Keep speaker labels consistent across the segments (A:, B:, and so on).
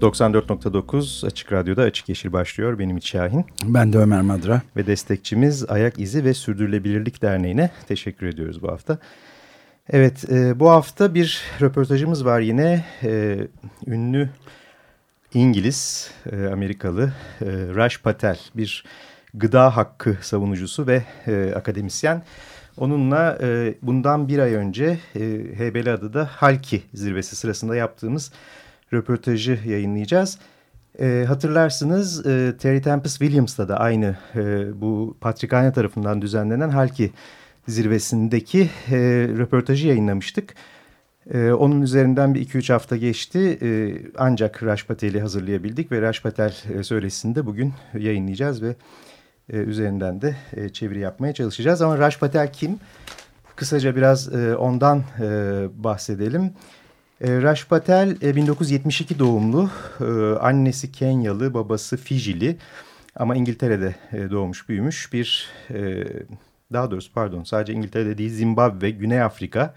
A: ...94.9 Açık Radyo'da Açık Yeşil başlıyor. Benim İç Şahin.
B: Ben de Ömer Madra.
A: Ve destekçimiz Ayak İzi ve Sürdürülebilirlik Derneği'ne teşekkür ediyoruz bu hafta. Evet, e, bu hafta bir röportajımız var yine. E, ünlü İngiliz, e, Amerikalı e, Raj Patel, bir gıda hakkı savunucusu ve e, akademisyen. Onunla e, bundan bir ay önce e, Heybeliada'da Halki zirvesi sırasında yaptığımız röportajı yayınlayacağız. E, hatırlarsınız e, Terry Tempest Williams'ta da aynı e, bu Patrikhane tarafından düzenlenen Halki zirvesindeki e, röportajı yayınlamıştık. E, onun üzerinden bir iki üç hafta geçti e, ancak Raj Patel'i hazırlayabildik ve Raj Patel e, söyleşisini de bugün yayınlayacağız ve e, üzerinden de e, çeviri yapmaya çalışacağız. Ama Raj Patel kim? Kısaca biraz e, ondan e, bahsedelim. E, Patel e, 1972 doğumlu, e, annesi Kenyalı, babası Fijili. Ama İngiltere'de e, doğmuş büyümüş bir, e, daha doğrusu pardon sadece İngiltere'de değil Zimbabwe, Güney Afrika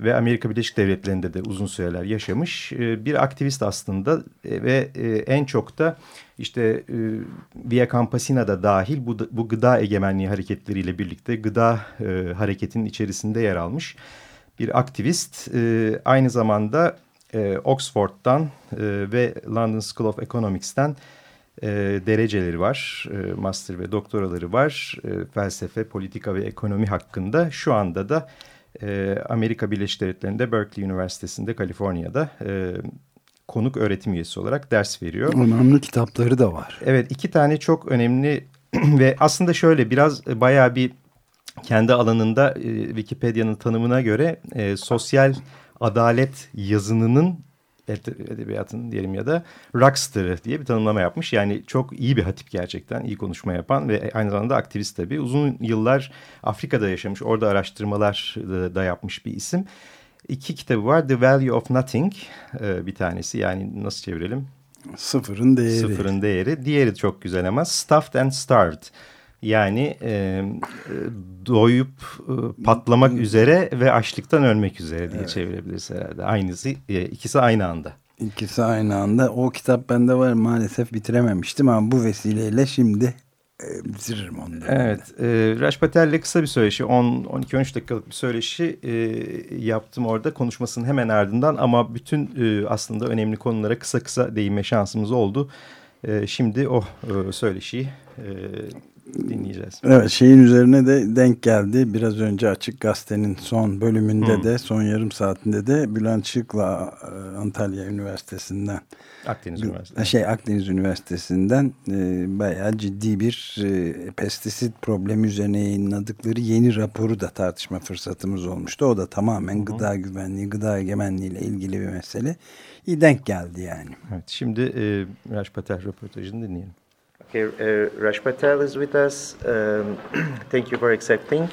A: ve Amerika Birleşik Devletleri'nde de uzun süreler yaşamış e, bir aktivist aslında. E, ve e, en çok da işte Via Campesina dahil bu, bu gıda egemenliği hareketleriyle birlikte gıda hareketinin içerisinde yer almış bir aktivist. Aynı zamanda Oxford'dan ve London School of Economics'ten dereceleri var, master ve doktoraları var felsefe, politika ve ekonomi hakkında. Şu anda da Amerika Birleşik Devletleri'nde Berkeley Üniversitesi'nde Kaliforniya'da e, konuk öğretim üyesi olarak ders veriyor.
B: Önemli kitapları da var.
A: Evet iki tane çok önemli ve aslında şöyle biraz bayağı bir kendi alanında e, Wikipedia'nın tanımına göre e, sosyal adalet yazınının edebiyatın diyelim ya da rockstar'ı diye bir tanımlama yapmış. Yani çok iyi bir hatip gerçekten, iyi konuşma yapan ve aynı zamanda aktivist tabii. Uzun yıllar Afrika'da yaşamış, orada araştırmalar da yapmış bir isim. İki kitabı var. The Value of Nothing e, bir tanesi yani nasıl çevirelim?
B: Sıfırın değeri.
A: Sıfırın değeri. Diğeri çok güzel ama Stuffed and Starved. Yani e, doyup e, patlamak üzere ve açlıktan ölmek üzere diye evet. çevirebiliriz herhalde. Aynısı, e, ikisi aynı anda.
B: İkisi aynı anda. O kitap bende var maalesef bitirememiştim ama bu vesileyle şimdi e, bitiririm onu.
A: Evet. E, Raj Patel'le kısa bir söyleşi 10-12-13 dakikalık bir söyleşi e, yaptım orada konuşmasının hemen ardından ama bütün e, aslında önemli konulara kısa kısa değinme şansımız oldu. E, şimdi o e, söyleşiyi e, dinleyeceğiz.
B: Evet şeyin üzerine de denk geldi. Biraz önce Açık Gazete'nin son bölümünde hmm. de son yarım saatinde de Bülent Şık'la e, Antalya Üniversitesi'nden
A: Akdeniz Üniversitesi.
B: Şey Akdeniz Üniversitesi'nden e, bayağı ciddi bir e, pestisit problemi üzerine yayınladıkları yeni raporu da tartışma fırsatımız olmuştu. O da tamamen hmm. gıda güvenliği, gıda egemenliği ile ilgili bir mesele. İyi denk geldi yani.
A: Evet, şimdi e, Raj Patel röportajını dinleyelim.
C: Okay, uh, Raj Patel is with us. Um, thank you for accepting.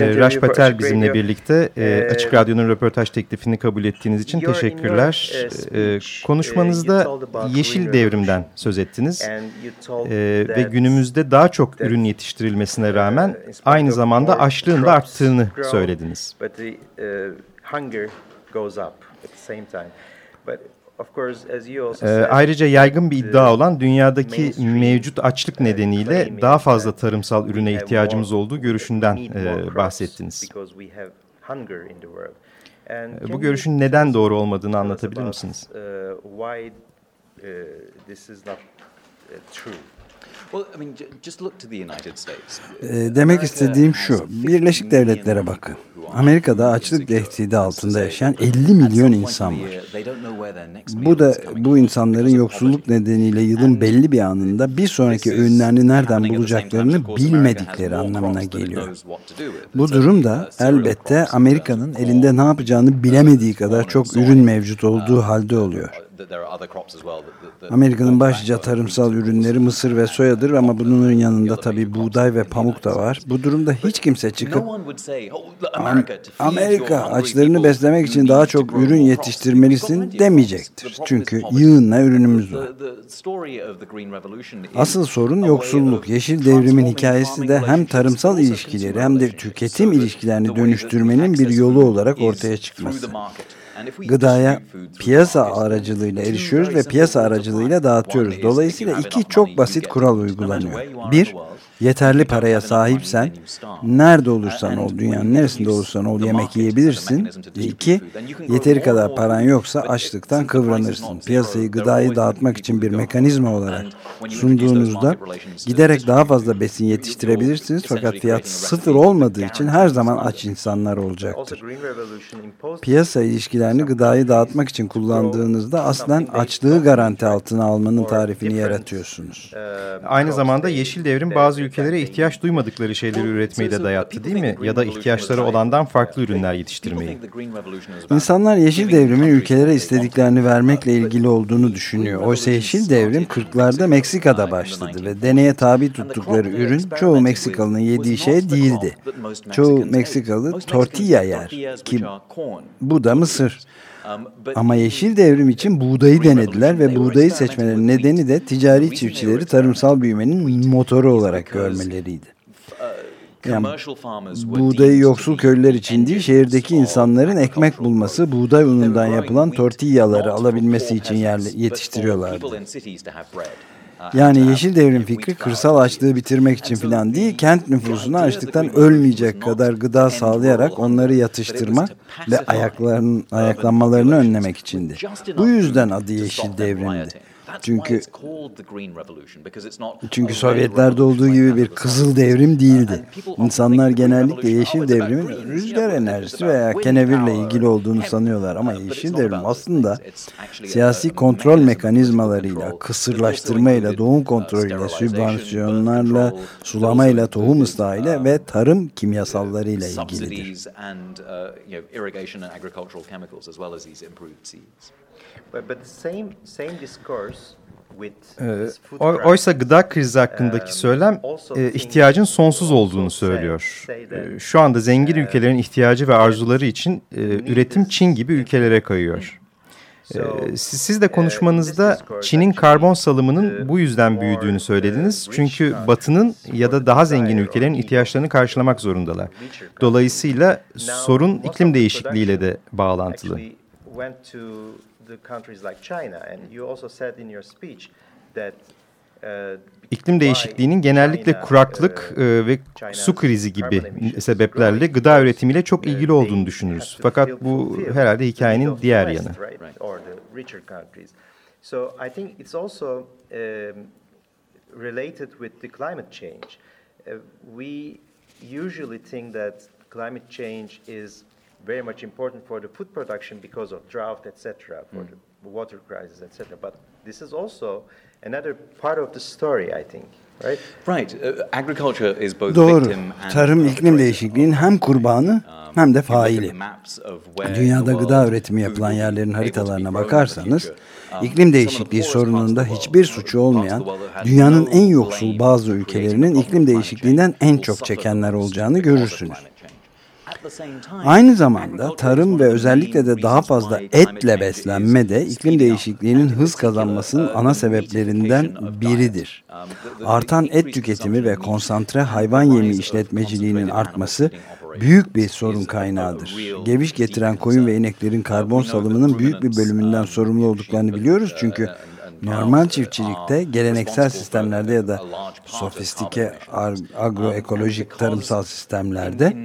A: Ee, Raj Patel bizimle birlikte e, Açık Radyo'nun röportaj teklifini kabul ettiğiniz için teşekkürler. E, konuşmanızda yeşil devrimden söz ettiniz e, ve günümüzde daha çok ürün yetiştirilmesine rağmen aynı zamanda açlığın da arttığını söylediniz. Ee, ayrıca yaygın bir iddia olan dünyadaki mevcut açlık nedeniyle daha fazla tarımsal ürüne ihtiyacımız olduğu görüşünden e, bahsettiniz. E, bu görüşün neden doğru olmadığını anlatabilir misiniz?
B: Demek istediğim şu, Birleşik Devletlere bakın. Amerika'da açlık tehdidi altında yaşayan 50 milyon insan var. Bu da bu insanların yoksulluk nedeniyle yılın belli bir anında bir sonraki öğünlerini nereden bulacaklarını bilmedikleri anlamına geliyor. Bu durum da elbette Amerika'nın elinde ne yapacağını bilemediği kadar çok ürün mevcut olduğu halde oluyor. Amerika'nın başlıca tarımsal ürünleri mısır ve soyadır ama bunun yanında tabii buğday ve pamuk da var. Bu durumda hiç kimse çıkıp Amerika açlarını beslemek için daha çok ürün yetiştirmelisin demeyecektir. Çünkü yığınla ürünümüz var. Asıl sorun yoksulluk. Yeşil devrimin hikayesi de hem tarımsal ilişkileri hem de tüketim ilişkilerini dönüştürmenin bir yolu olarak ortaya çıkması. Gıdaya piyasa aracılığıyla erişiyoruz ve piyasa aracılığıyla dağıtıyoruz. Dolayısıyla iki çok basit kural uygulanıyor. Bir, yeterli paraya sahipsen nerede olursan ol, dünyanın neresinde olursan ol yemek yiyebilirsin. Ve yeteri kadar paran yoksa açlıktan kıvranırsın. Piyasayı gıdayı dağıtmak için bir mekanizma olarak sunduğunuzda giderek daha fazla besin yetiştirebilirsiniz fakat fiyat sıfır olmadığı için her zaman aç insanlar olacaktır. Piyasa ilişkilerini gıdayı dağıtmak için kullandığınızda aslen açlığı garanti altına almanın tarifini yaratıyorsunuz.
A: Aynı zamanda yeşil devrim bazı ülkelere ihtiyaç duymadıkları şeyleri üretmeyi de dayattı değil mi? Ya da ihtiyaçları olandan farklı ürünler yetiştirmeyi.
B: İnsanlar yeşil devrimin ülkelere istediklerini vermekle ilgili olduğunu düşünüyor. Oysa yeşil devrim 40'larda Meksika'da başladı ve deneye tabi tuttukları ürün çoğu Meksikalı'nın yediği şey değildi. Çoğu Meksikalı tortilla yer ki bu da mısır. Ama yeşil devrim için buğdayı denediler ve buğdayı seçmelerinin nedeni de ticari çiftçileri tarımsal büyümenin motoru olarak görmeleriydi. Yani buğdayı yoksul köylüler için değil, şehirdeki insanların ekmek bulması, buğday unundan yapılan tortillaları alabilmesi için yetiştiriyorlardı. Yani yeşil devrim fikri kırsal açlığı bitirmek için falan değil, kent nüfusuna açlıktan ölmeyecek kadar gıda sağlayarak onları yatıştırmak ve ayaklarının ayaklanmalarını önlemek içindi. Bu yüzden adı yeşil devrimdi. Çünkü çünkü Sovyetlerde olduğu gibi bir kızıl devrim değildi. İnsanlar genellikle yeşil devrimin rüzgar enerjisi veya kenevirle ilgili olduğunu sanıyorlar ama yeşil devrim aslında siyasi kontrol mekanizmalarıyla, kısırlaştırmayla, doğum kontrolüyle, sübvansiyonlarla, sulamayla, tohum ıslahıyla ve tarım kimyasallarıyla ilgilidir.
A: Oysa gıda krizi hakkındaki söylem ihtiyacın sonsuz olduğunu söylüyor. Şu anda zengin ülkelerin ihtiyacı ve arzuları için üretim Çin gibi ülkelere kayıyor. Siz de konuşmanızda Çin'in karbon salımının bu yüzden büyüdüğünü söylediniz. Çünkü Batı'nın ya da daha zengin ülkelerin ihtiyaçlarını karşılamak zorundalar. Dolayısıyla sorun iklim değişikliğiyle de bağlantılı the countries like China and you also said in your speech that İklim değişikliğinin genellikle kuraklık ve su krizi gibi sebeplerle gıda üretimiyle çok ilgili olduğunu düşünürüz. Fakat bu herhalde hikayenin diğer yanı. So I think it's also related with the climate change. We usually think that climate change is very much important for the food production because of drought, etc., for mm. the water crisis, etc. But this is also another part of the story, I think. Right? Right. Uh, agriculture is both
B: Doğru. Tarım iklim değişikliğinin hem kurbanı hem de faili. Dünyada gıda üretimi yapılan yerlerin haritalarına bakarsanız, iklim değişikliği sorununda hiçbir suçu olmayan, dünyanın en yoksul bazı ülkelerinin iklim değişikliğinden en çok çekenler olacağını görürsünüz. Aynı zamanda tarım ve özellikle de daha fazla etle beslenme de iklim değişikliğinin hız kazanmasının ana sebeplerinden biridir. Artan et tüketimi ve konsantre hayvan yemi işletmeciliğinin artması büyük bir sorun kaynağıdır. Geviş getiren koyun ve ineklerin karbon salımının büyük bir bölümünden sorumlu olduklarını biliyoruz çünkü Normal çiftçilikte, geleneksel sistemlerde ya da sofistike agroekolojik tarımsal sistemlerde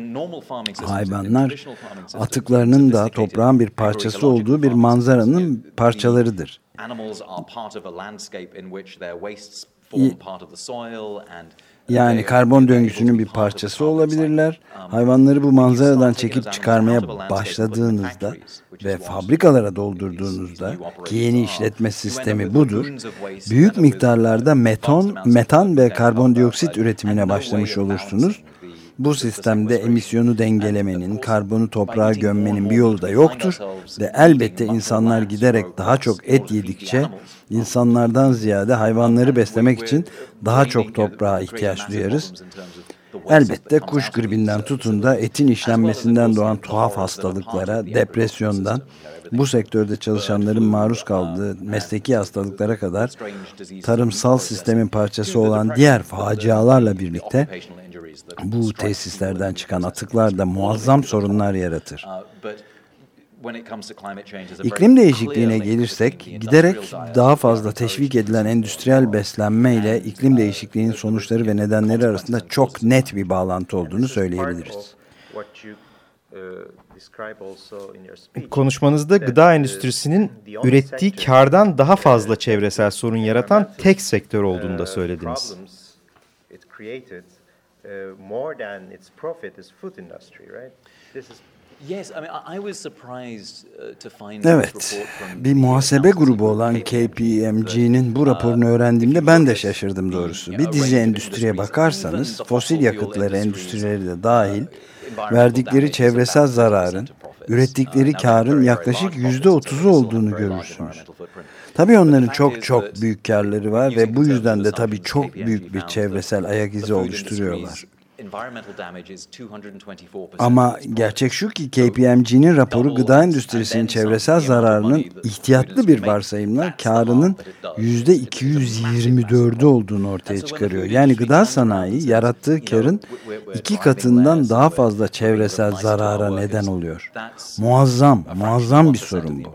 B: hayvanlar atıklarının da toprağın bir parçası olduğu bir manzaranın parçalarıdır. Yani karbon döngüsünün bir parçası olabilirler. Hayvanları bu manzaradan çekip çıkarmaya başladığınızda ve fabrikalara doldurduğunuzda ki yeni işletme sistemi budur. Büyük miktarlarda meton, metan ve karbondioksit üretimine başlamış olursunuz. Bu sistemde emisyonu dengelemenin, karbonu toprağa gömmenin bir yolu da yoktur ve elbette insanlar giderek daha çok et yedikçe insanlardan ziyade hayvanları beslemek için daha çok toprağa ihtiyaç duyarız. Elbette kuş gribinden tutun da etin işlenmesinden doğan tuhaf hastalıklara, depresyondan, bu sektörde çalışanların maruz kaldığı mesleki hastalıklara kadar tarımsal sistemin parçası olan diğer facialarla birlikte bu tesislerden çıkan atıklar da muazzam sorunlar yaratır. İklim değişikliğine gelirsek giderek daha fazla teşvik edilen endüstriyel beslenme ile iklim değişikliğinin sonuçları ve nedenleri arasında çok net bir bağlantı olduğunu söyleyebiliriz.
A: Konuşmanızda gıda endüstrisinin ürettiği kardan daha fazla çevresel sorun yaratan tek sektör olduğunu da söylediniz.
B: Evet, bir muhasebe grubu olan KPMG'nin bu raporunu öğrendiğimde ben de şaşırdım doğrusu. Bir dizi endüstriye bakarsanız, fosil yakıtları endüstrileri de dahil, verdikleri çevresel zararın, ürettikleri karın yaklaşık yüzde otuzu olduğunu görürsünüz. Tabii onların çok çok büyük karları var ve bu yüzden de tabii çok büyük bir çevresel ayak izi oluşturuyorlar. Ama gerçek şu ki KPMG'nin raporu gıda endüstrisinin çevresel zararının ihtiyatlı bir varsayımla karının yüzde 224'ü olduğunu ortaya çıkarıyor. Yani gıda sanayi yarattığı karın iki katından daha fazla çevresel zarara neden oluyor. Muazzam, muazzam bir sorun bu.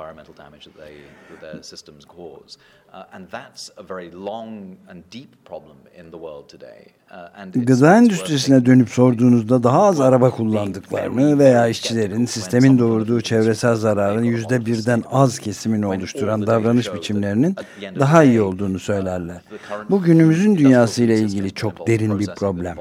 B: Gıda endüstrisine dönüp sorduğunuzda daha az araba kullandıklarını veya işçilerin sistemin doğurduğu çevresel zararın yüzde birden az kesimini oluşturan davranış biçimlerinin daha iyi olduğunu söylerler. Bu günümüzün dünyası ile ilgili çok derin bir problem.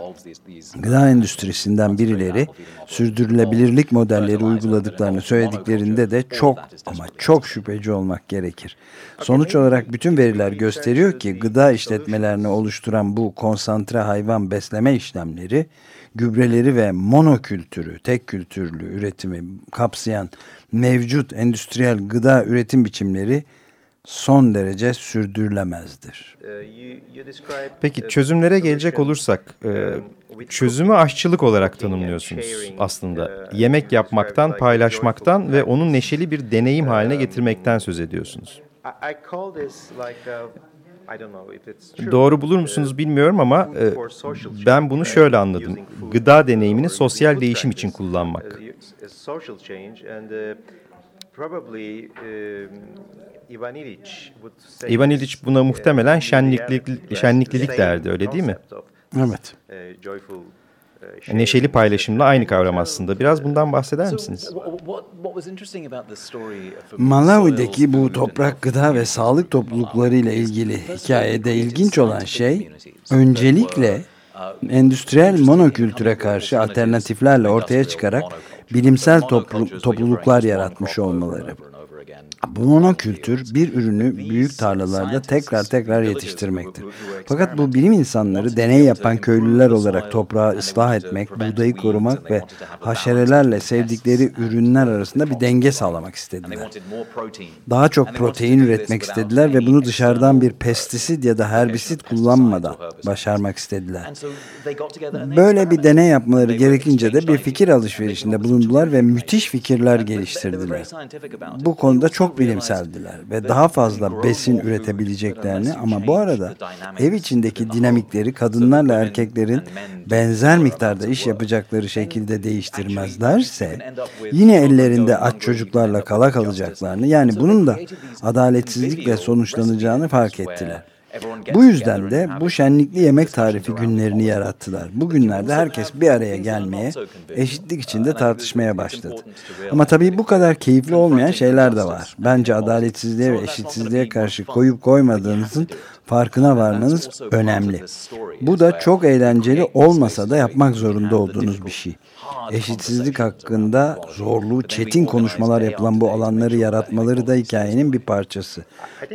B: Gıda endüstrisinden birileri sürdürülebilirlik modelleri uyguladıklarını söylediklerinde de çok ama çok şüpheci olmak gerekir. Sonuç olarak bütün veriler gösteriyor ki gıda işletmelerini oluşturan bu konsantre hayvan besleme işlemleri, gübreleri ve monokültürü, tek kültürlü üretimi kapsayan mevcut endüstriyel gıda üretim biçimleri son derece sürdürülemezdir.
A: Peki çözümlere gelecek olursak, e, çözümü aşçılık olarak tanımlıyorsunuz aslında. Yemek yapmaktan, paylaşmaktan ve onu neşeli bir deneyim haline getirmekten söz ediyorsunuz. Doğru bulur musunuz bilmiyorum ama e, ben bunu şöyle anladım. Gıda deneyimini sosyal değişim için kullanmak. Ivan Illich buna muhtemelen şenliklik, şenliklilik derdi öyle değil mi?
B: Evet.
A: Neşeli paylaşımla aynı kavram aslında. Biraz bundan bahseder misiniz?
B: Malawi'deki bu toprak gıda ve sağlık toplulukları ile ilgili hikayede ilginç olan şey öncelikle endüstriyel monokültüre karşı alternatiflerle ortaya çıkarak bilimsel toplu, topluluklar yaratmış olmaları. Bu monokültür bir ürünü büyük tarlalarda tekrar tekrar yetiştirmektir. Fakat bu bilim insanları deney yapan köylüler olarak toprağı ıslah etmek, buğdayı korumak ve haşerelerle sevdikleri ürünler arasında bir denge sağlamak istediler. Daha çok protein üretmek istediler ve bunu dışarıdan bir pestisit ya da herbisit kullanmadan başarmak istediler. Böyle bir deney yapmaları gerekince de bir fikir alışverişinde bulundular ve müthiş fikirler geliştirdiler. Bu konuda çok bilimseldiler ve daha fazla besin üretebileceklerini ama bu arada ev içindeki dinamikleri kadınlarla erkeklerin benzer miktarda iş yapacakları şekilde değiştirmezlerse yine ellerinde aç çocuklarla kala kalacaklarını yani bunun da adaletsizlikle sonuçlanacağını fark ettiler. Bu yüzden de bu şenlikli yemek tarifi günlerini yarattılar. Bu günlerde herkes bir araya gelmeye, eşitlik içinde tartışmaya başladı. Ama tabii bu kadar keyifli olmayan şeyler de var. Bence adaletsizliğe ve eşitsizliğe karşı koyup koymadığınızın farkına varmanız önemli. Bu da çok eğlenceli olmasa da yapmak zorunda olduğunuz bir şey. Eşitsizlik hakkında zorlu, çetin konuşmalar yapılan bu alanları yaratmaları da hikayenin bir parçası.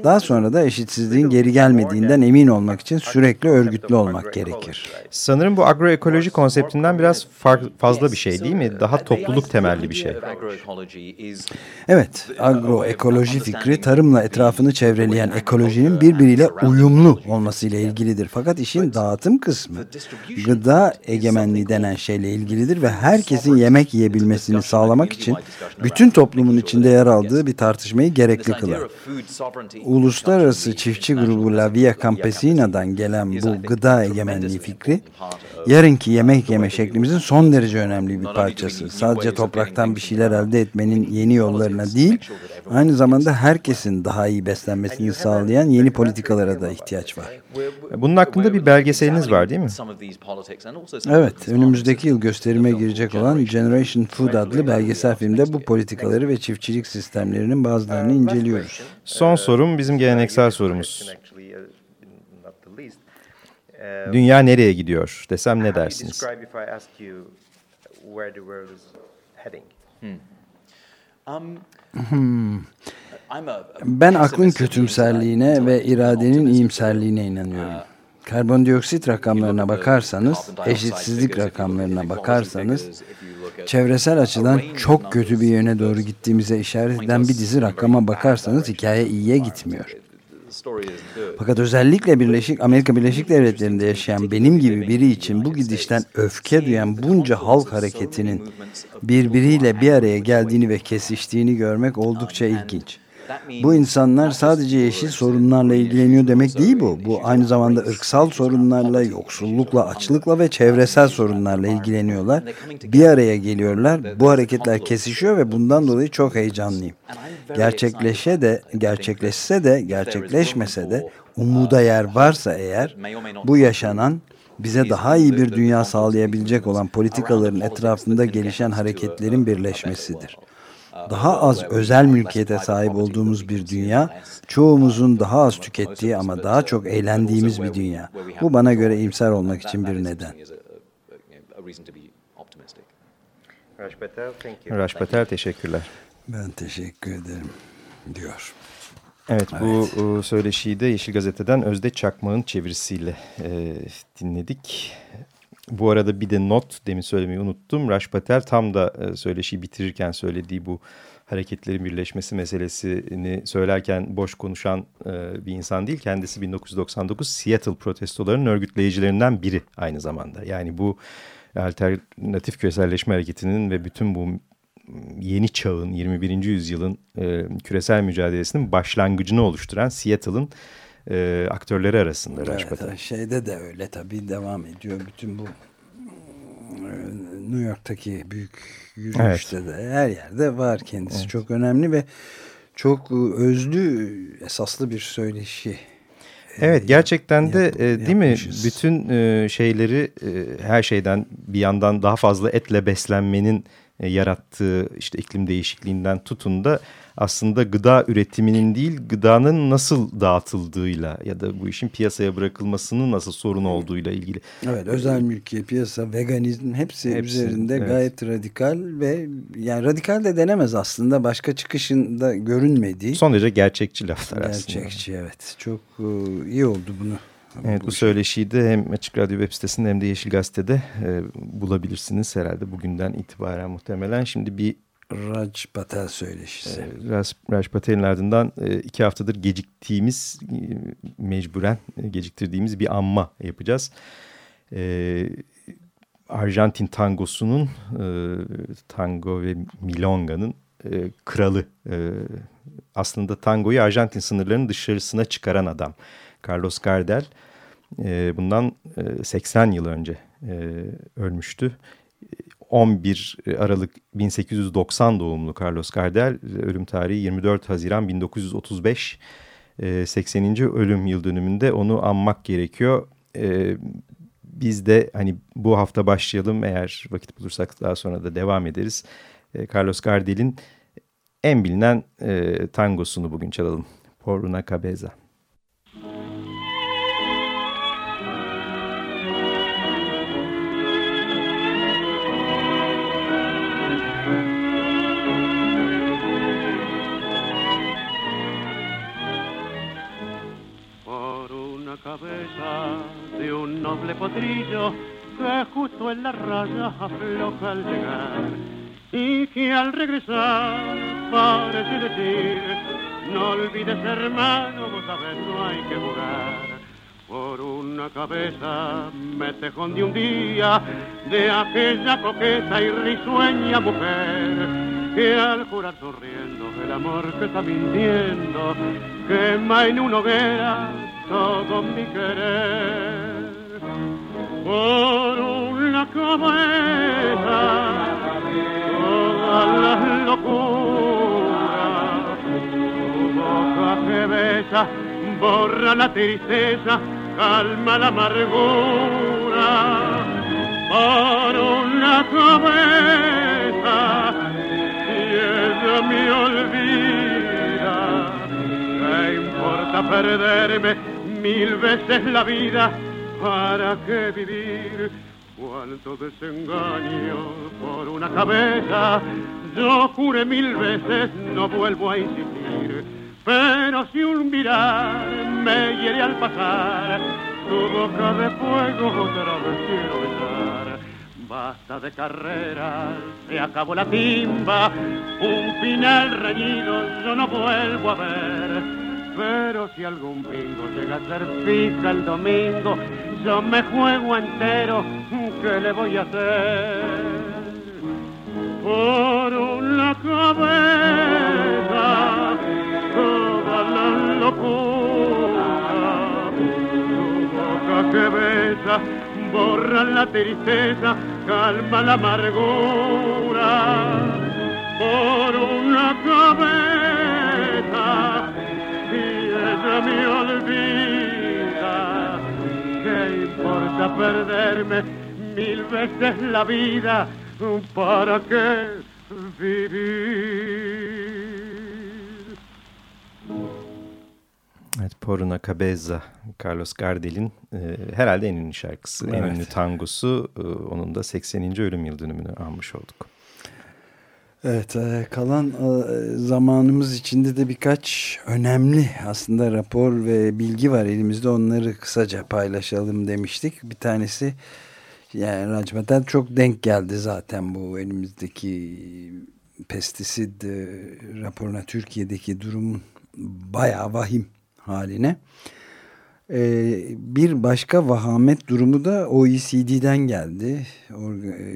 B: Daha sonra da eşitsizliğin geri gelmediği geldiğinden emin olmak için sürekli örgütlü olmak gerekir.
A: Sanırım bu agroekoloji konseptinden biraz fazla bir şey değil mi? Daha topluluk temelli bir şey.
B: Evet, agroekoloji fikri tarımla etrafını çevreleyen ekolojinin birbiriyle uyumlu olmasıyla ilgilidir. Fakat işin dağıtım kısmı gıda egemenliği denen şeyle ilgilidir ve herkesin yemek yiyebilmesini sağlamak için bütün toplumun içinde yer aldığı bir tartışmayı gerekli kılar. Uluslararası çiftçi grubu La Via Campesina'dan gelen bu gıda egemenliği fikri, yarınki yemek yeme şeklimizin son derece önemli bir parçası. Sadece topraktan bir şeyler elde etmenin yeni yollarına değil, aynı zamanda herkesin daha iyi beslenmesini sağlayan yeni politikalara da ihtiyaç var.
A: Bunun hakkında bir belgeseliniz var değil mi?
B: Evet, önümüzdeki yıl gösterime girecek olan Generation Food adlı belgesel filmde bu politikaları ve çiftçilik sistemlerinin bazılarını inceliyoruz.
A: Son sorum bizim geleneksel sorumuz. Dünya nereye gidiyor desem ne dersiniz?
B: Hmm. Ben aklın kötümserliğine ve iradenin iyimserliğine inanıyorum. Karbondioksit rakamlarına bakarsanız, eşitsizlik rakamlarına bakarsanız, çevresel açıdan çok kötü bir yöne doğru gittiğimize işaret eden bir dizi rakama bakarsanız hikaye iyiye gitmiyor. Fakat özellikle Birleşik Amerika Birleşik Devletleri'nde yaşayan benim gibi biri için bu gidişten öfke duyan bunca halk hareketinin birbiriyle bir araya geldiğini ve kesiştiğini görmek oldukça ilginç. Bu insanlar sadece yeşil sorunlarla ilgileniyor demek değil bu. Bu aynı zamanda ırksal sorunlarla, yoksullukla, açlıkla ve çevresel sorunlarla ilgileniyorlar. Bir araya geliyorlar. Bu hareketler kesişiyor ve bundan dolayı çok heyecanlıyım. Gerçekleşe de, gerçekleşse de, gerçekleşmese de umuda yer varsa eğer bu yaşanan bize daha iyi bir dünya sağlayabilecek olan politikaların etrafında gelişen hareketlerin birleşmesidir daha az özel mülkiyete sahip olduğumuz bir dünya, çoğumuzun daha az tükettiği ama daha çok eğlendiğimiz bir dünya. Bu bana göre imsar olmak için bir neden.
A: Raj Patel, teşekkürler.
B: Ben teşekkür ederim diyor.
A: Evet, bu evet. söyleşiyi de Yeşil Gazete'den Özde Çakmağ'ın çevirisiyle e, dinledik. Bu arada bir de not demin söylemeyi unuttum. Raj Patel tam da e, söyleşiyi bitirirken söylediği bu hareketlerin birleşmesi meselesini söylerken boş konuşan e, bir insan değil. Kendisi 1999 Seattle protestolarının örgütleyicilerinden biri aynı zamanda. Yani bu alternatif küreselleşme hareketinin ve bütün bu yeni çağın 21. yüzyılın e, küresel mücadelesinin başlangıcını oluşturan Seattle'ın e, aktörleri arasında
B: evet, Şeyde de öyle tabii devam ediyor. Bütün bu e, New York'taki büyük yürüyüşte evet. de her yerde var kendisi. Evet. Çok önemli ve çok özlü, esaslı bir söyleşi.
A: Evet gerçekten de e, değil mi bütün e, şeyleri e, her şeyden bir yandan daha fazla etle beslenmenin e, yarattığı işte iklim değişikliğinden tutun da aslında gıda üretiminin değil gıdanın nasıl dağıtıldığıyla ya da bu işin piyasaya bırakılmasının nasıl sorun olduğuyla ilgili.
B: Evet özel mülkiye piyasa veganizm hepsi, hepsi üzerinde evet. gayet radikal ve yani radikal de denemez aslında başka çıkışında görünmediği.
A: Son derece gerçekçi laflar
B: gerçekçi,
A: aslında.
B: Gerçekçi evet çok e, iyi oldu bunu.
A: Evet bu, bu söyleşiyi de hem Açık Radyo web sitesinde hem de Yeşil Gazete'de e, bulabilirsiniz herhalde bugünden itibaren muhtemelen. Şimdi bir
B: Raj Patel söyleşisi.
A: Raj, Raj Patel'in ardından e, iki haftadır geciktiğimiz, e, mecburen e, geciktirdiğimiz bir anma yapacağız. Arjantin tangosunun, tango ve milonga'nın kralı. Aslında tangoyu Arjantin sınırlarının dışarısına çıkaran adam. Carlos Gardel bundan e, 80 yıl önce ölmüştü. 11 Aralık 1890 doğumlu Carlos Gardel, ölüm tarihi 24 Haziran 1935. 80. ölüm yıl dönümünde onu anmak gerekiyor. E, biz de hani bu hafta başlayalım eğer vakit bulursak daha sonra da devam ederiz. E, Carlos Gardel'in en bilinen e, tangosunu bugün çalalım. Por una cabeza
D: noble potrillo que justo en la raya afloja al llegar. Y que al regresar parece decir no olvides hermano, vos sabés no hay que jugar. Por una cabeza me tejón de un día de aquella coqueta y risueña mujer que al jurar sonriendo el amor que está mintiendo quema en una hoguera todo mi querer por una cabeza todas las locuras. Tu boca que besa borra la tristeza calma la amargura. Por una cabeza y ella me olvida ¿qué importa perderme mil veces la vida para qué vivir cuánto desengaño por una cabeza yo juré mil veces no vuelvo a insistir pero si un mirar me hiere al pasar, tu boca de fuego otra vez quiero besar. Basta de carreras, se acabó la timba, un final reñido yo no vuelvo a ver. Pero si algún bingo llega a ser fija el domingo, yo me juego entero, ¿qué le voy a hacer? Por una cabeza toda la locura. Tu boca que besa borra la tristeza, calma la amargura. Por una cabeza y ella me olvida. ¿Qué importa perderme mil veces la vida? ¿Para qué vivir?
A: Evet, Poruna Cabeza, Carlos Gardel'in e, herhalde en ünlü şarkısı, en
B: Evet.
A: ünlü tangosu. E, onun da 80. ölüm yıl dönümünü almış olduk.
B: Evet e, kalan e, zamanımız içinde de birkaç önemli aslında rapor ve bilgi var elimizde onları kısaca paylaşalım demiştik. Bir tanesi yani Racmatel çok denk geldi zaten bu elimizdeki pestisid e, raporuna Türkiye'deki durumun bayağı vahim haline. Ee, bir başka vahamet durumu da OECD'den geldi. Orga, e,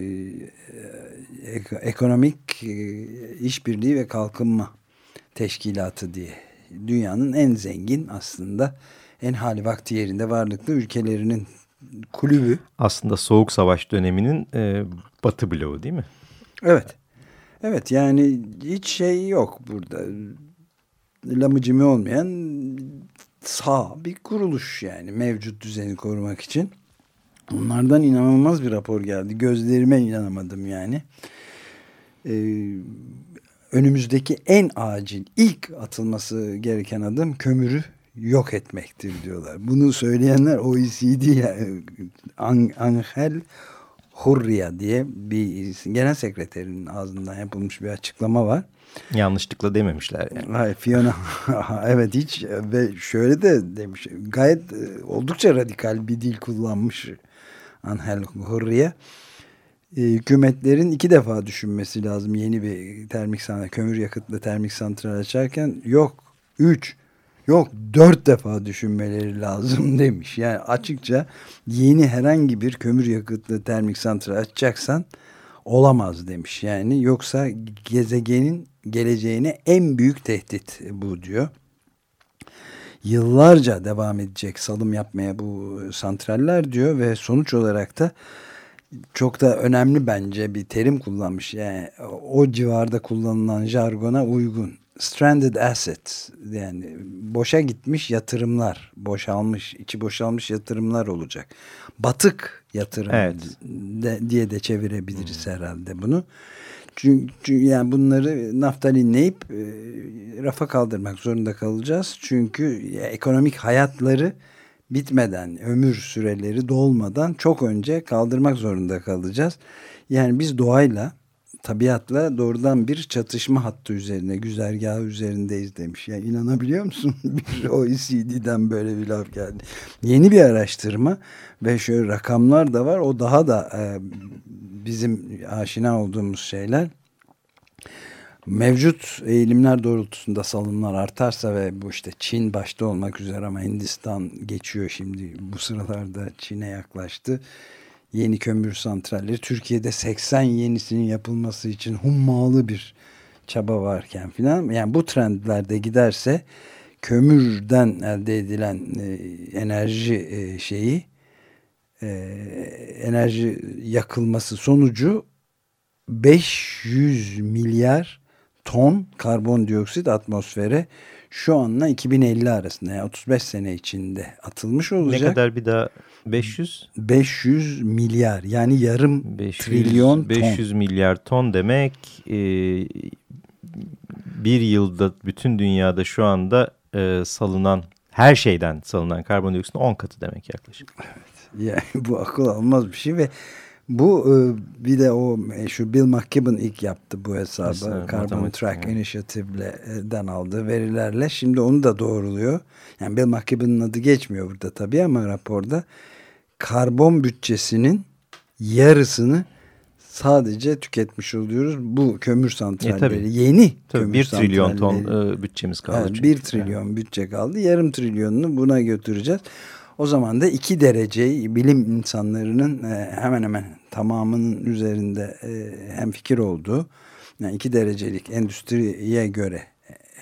B: Ek- Ekonomik e, İşbirliği ve Kalkınma Teşkilatı diye. Dünyanın en zengin aslında en hali vakti yerinde varlıklı ülkelerinin kulübü.
A: Aslında Soğuk Savaş döneminin e, batı bloğu değil mi?
B: Evet. Evet yani hiç şey yok burada. Lamıcımı olmayan sağ bir kuruluş yani mevcut düzeni korumak için. Onlardan inanılmaz bir rapor geldi. Gözlerime inanamadım yani. Ee, önümüzdeki en acil ilk atılması gereken adım kömürü yok etmektir diyorlar. Bunu söyleyenler OECD yani, An- Angel Hurria diye bir genel sekreterin ağzından yapılmış bir açıklama var.
A: Yanlışlıkla dememişler yani.
B: Hayır Fiona evet hiç ve şöyle de demiş gayet e, oldukça radikal bir dil kullanmış Angel Hurria. E, hükümetlerin iki defa düşünmesi lazım yeni bir termik santral, kömür yakıtlı termik santral açarken yok üç yok dört defa düşünmeleri lazım demiş. Yani açıkça yeni herhangi bir kömür yakıtlı termik santral açacaksan olamaz demiş. Yani yoksa gezegenin geleceğine en büyük tehdit bu diyor. Yıllarca devam edecek salım yapmaya bu santraller diyor ve sonuç olarak da çok da önemli bence bir terim kullanmış. Yani o civarda kullanılan jargona uygun. Stranded assets yani boşa gitmiş yatırımlar, boşalmış, içi boşalmış yatırımlar olacak. Batık yatırım
A: Evet.
B: de, diye de çevirebiliriz herhalde bunu. Çünkü, yani bunları naftalinleyip e, rafa kaldırmak zorunda kalacağız. Çünkü ya, ekonomik hayatları bitmeden, ömür süreleri dolmadan çok önce kaldırmak zorunda kalacağız. Yani biz doğayla tabiatla doğrudan bir çatışma hattı üzerine, güzergahı üzerindeyiz demiş. Yani inanabiliyor musun? bir OECD'den böyle bir laf geldi. Yeni bir araştırma ve şöyle rakamlar da var. O daha da e, bizim aşina olduğumuz şeyler. Mevcut eğilimler doğrultusunda salımlar artarsa ve bu işte Çin başta olmak üzere ama Hindistan geçiyor şimdi bu sıralarda Çin'e yaklaştı yeni kömür santralleri. Türkiye'de 80 yenisinin yapılması için hummalı bir çaba varken filan. Yani bu trendlerde giderse kömürden elde edilen e, enerji e, şeyi e, enerji yakılması sonucu 500 milyar ton karbondioksit atmosfere şu anla 2050 arasında yani 35 sene içinde atılmış olacak.
A: Ne kadar bir daha 500?
B: 500 milyar yani yarım 500, trilyon
A: 500 ton. milyar ton demek e, bir yılda bütün dünyada şu anda e, salınan her şeyden salınan karbondioksitin 10 katı demek yaklaşık.
B: Evet yani bu akıl almaz bir şey ve bu e, bir de o şu Bill McKibben ilk yaptı bu hesabı. Mesela, Carbon Track yani. Initiative'den aldığı verilerle. Şimdi onu da doğruluyor. Yani Bill McKibben'ın adı geçmiyor burada tabii ama raporda karbon bütçesinin yarısını sadece tüketmiş oluyoruz. Bu kömür santralleri. E, tabii. Yeni
A: tabii,
B: kömür
A: 1 trilyon ton e, bütçemiz kaldı.
B: Evet, 1 trilyon yani. bütçe kaldı. Yarım trilyonunu buna götüreceğiz. O zaman da iki dereceyi bilim insanlarının e, hemen hemen tamamının üzerinde e, hem fikir olduğu yani iki derecelik endüstriye göre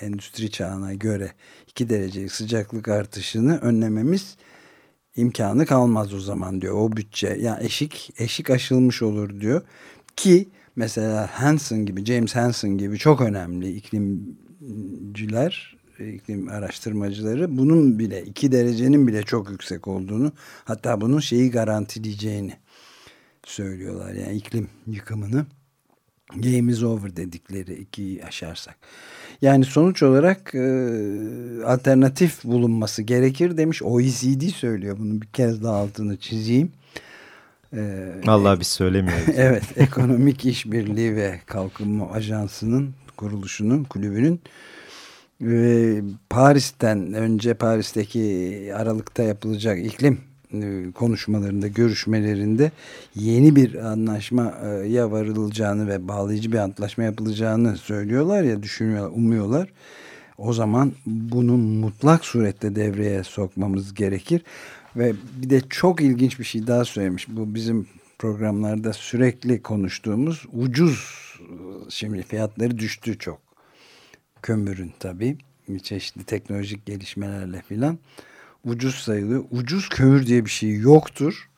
B: endüstri çağına göre iki derecelik sıcaklık artışını önlememiz imkanı kalmaz o zaman diyor. O bütçe yani eşik eşik aşılmış olur diyor. Ki mesela Hansen gibi James Hansen gibi çok önemli iklimciler iklim araştırmacıları bunun bile iki derecenin bile çok yüksek olduğunu hatta bunun şeyi garantileyeceğini söylüyorlar. Yani iklim yıkımını game is over dedikleri ikiyi aşarsak. Yani sonuç olarak e, alternatif bulunması gerekir demiş. OECD söylüyor bunu bir kez daha altını çizeyim.
A: Ee, Allah biz söylemiyoruz.
B: evet, Ekonomik İşbirliği ve Kalkınma Ajansı'nın kuruluşunun, kulübünün Paris'ten önce Paris'teki Aralık'ta yapılacak iklim e, konuşmalarında, görüşmelerinde yeni bir anlaşmaya varılacağını ve bağlayıcı bir antlaşma yapılacağını söylüyorlar ya, düşünüyorlar, umuyorlar. O zaman bunu mutlak surette devreye sokmamız gerekir. Ve bir de çok ilginç bir şey daha söylemiş. Bu bizim programlarda sürekli konuştuğumuz ucuz şimdi fiyatları düştü çok kömürün tabii çeşitli teknolojik gelişmelerle filan ucuz sayılıyor. Ucuz kömür diye bir şey yoktur.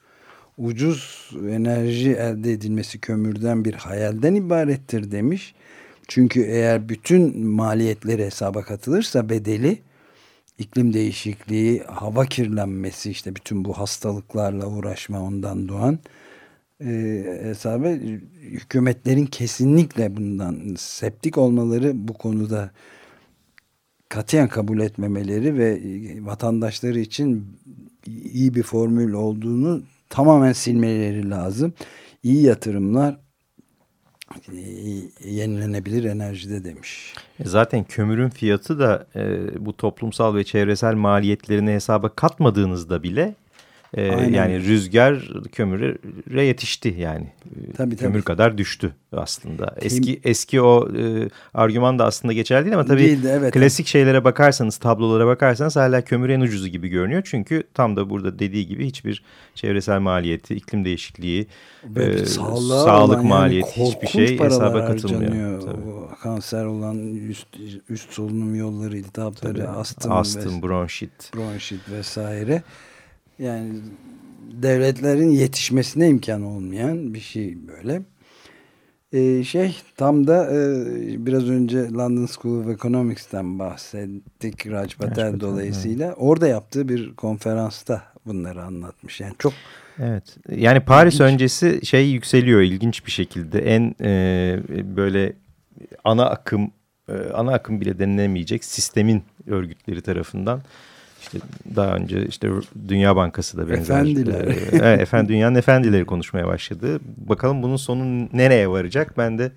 B: Ucuz enerji elde edilmesi kömürden bir hayalden ibarettir demiş. Çünkü eğer bütün maliyetleri hesaba katılırsa bedeli iklim değişikliği, hava kirlenmesi işte bütün bu hastalıklarla uğraşma ondan doğan e, hesaba hükümetlerin kesinlikle bundan septik olmaları bu konuda katiyen kabul etmemeleri ve vatandaşları için iyi bir formül olduğunu tamamen silmeleri lazım. İyi yatırımlar e, yenilenebilir enerjide demiş.
A: E, zaten kömürün fiyatı da e, bu toplumsal ve çevresel maliyetlerini hesaba katmadığınızda bile e, yani rüzgar kömüre yetişti yani. Tabii, Kömür tabii. kadar düştü aslında. Eski eski o e, argüman da aslında geçerli değil ama tabii Değildi, evet, klasik şeylere bakarsanız, tablolara bakarsanız hala kömür en ucuzu gibi görünüyor. Çünkü tam da burada dediği gibi hiçbir çevresel maliyeti, iklim değişikliği, e, sağlık maliyeti yani hiçbir şey hesaba katılmıyor.
B: Tabii. Kanser olan üst, üst solunum yolları, iltihapları, astım,
A: astım bronşit.
B: bronşit vesaire. Yani devletlerin yetişmesine imkan olmayan bir şey böyle. Ee, şey tam da e, biraz önce London School of Economics'ten bahsettik Raj Patel dolayısıyla. Evet. Orada yaptığı bir konferansta bunları anlatmış. Yani çok
A: Evet. Yani Paris ilginç. öncesi şey yükseliyor ilginç bir şekilde. En e, böyle ana akım e, ana akım bile denilemeyecek sistemin örgütleri tarafından işte daha önce işte Dünya Bankası da benzer.
B: Efendiler.
A: E, evet, efendim, dünyanın efendileri konuşmaya başladı. Bakalım bunun sonu nereye varacak? Ben de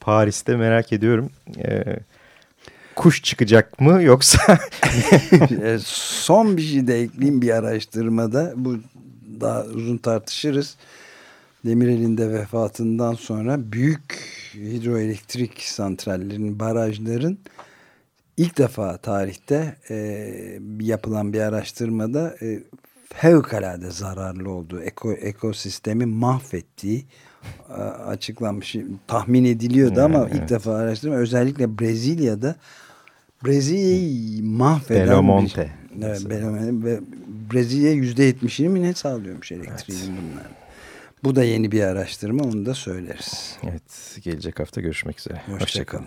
A: Paris'te merak ediyorum. E, kuş çıkacak mı yoksa?
B: E, son bir şey de ekleyeyim bir araştırmada. Bu daha uzun tartışırız. Demirel'in de vefatından sonra büyük hidroelektrik santrallerin, barajların ilk defa tarihte e, yapılan bir araştırmada e, fevkalade zararlı olduğu, eko, ekosistemi mahvettiği e, açıklanmış, tahmin ediliyordu ama
A: Evet.
B: ilk defa araştırma özellikle Brezilya'da Brezilya'yı mahveden
A: Belomonte.
B: bir, evet, Belomonte ve Brezilya yüzde yetmişini mi ne sağlıyormuş elektriğin bunlar. Bu da yeni bir araştırma onu da söyleriz.
A: evet gelecek hafta görüşmek üzere.
B: Hoşçakalın.
A: Hoşçakalın.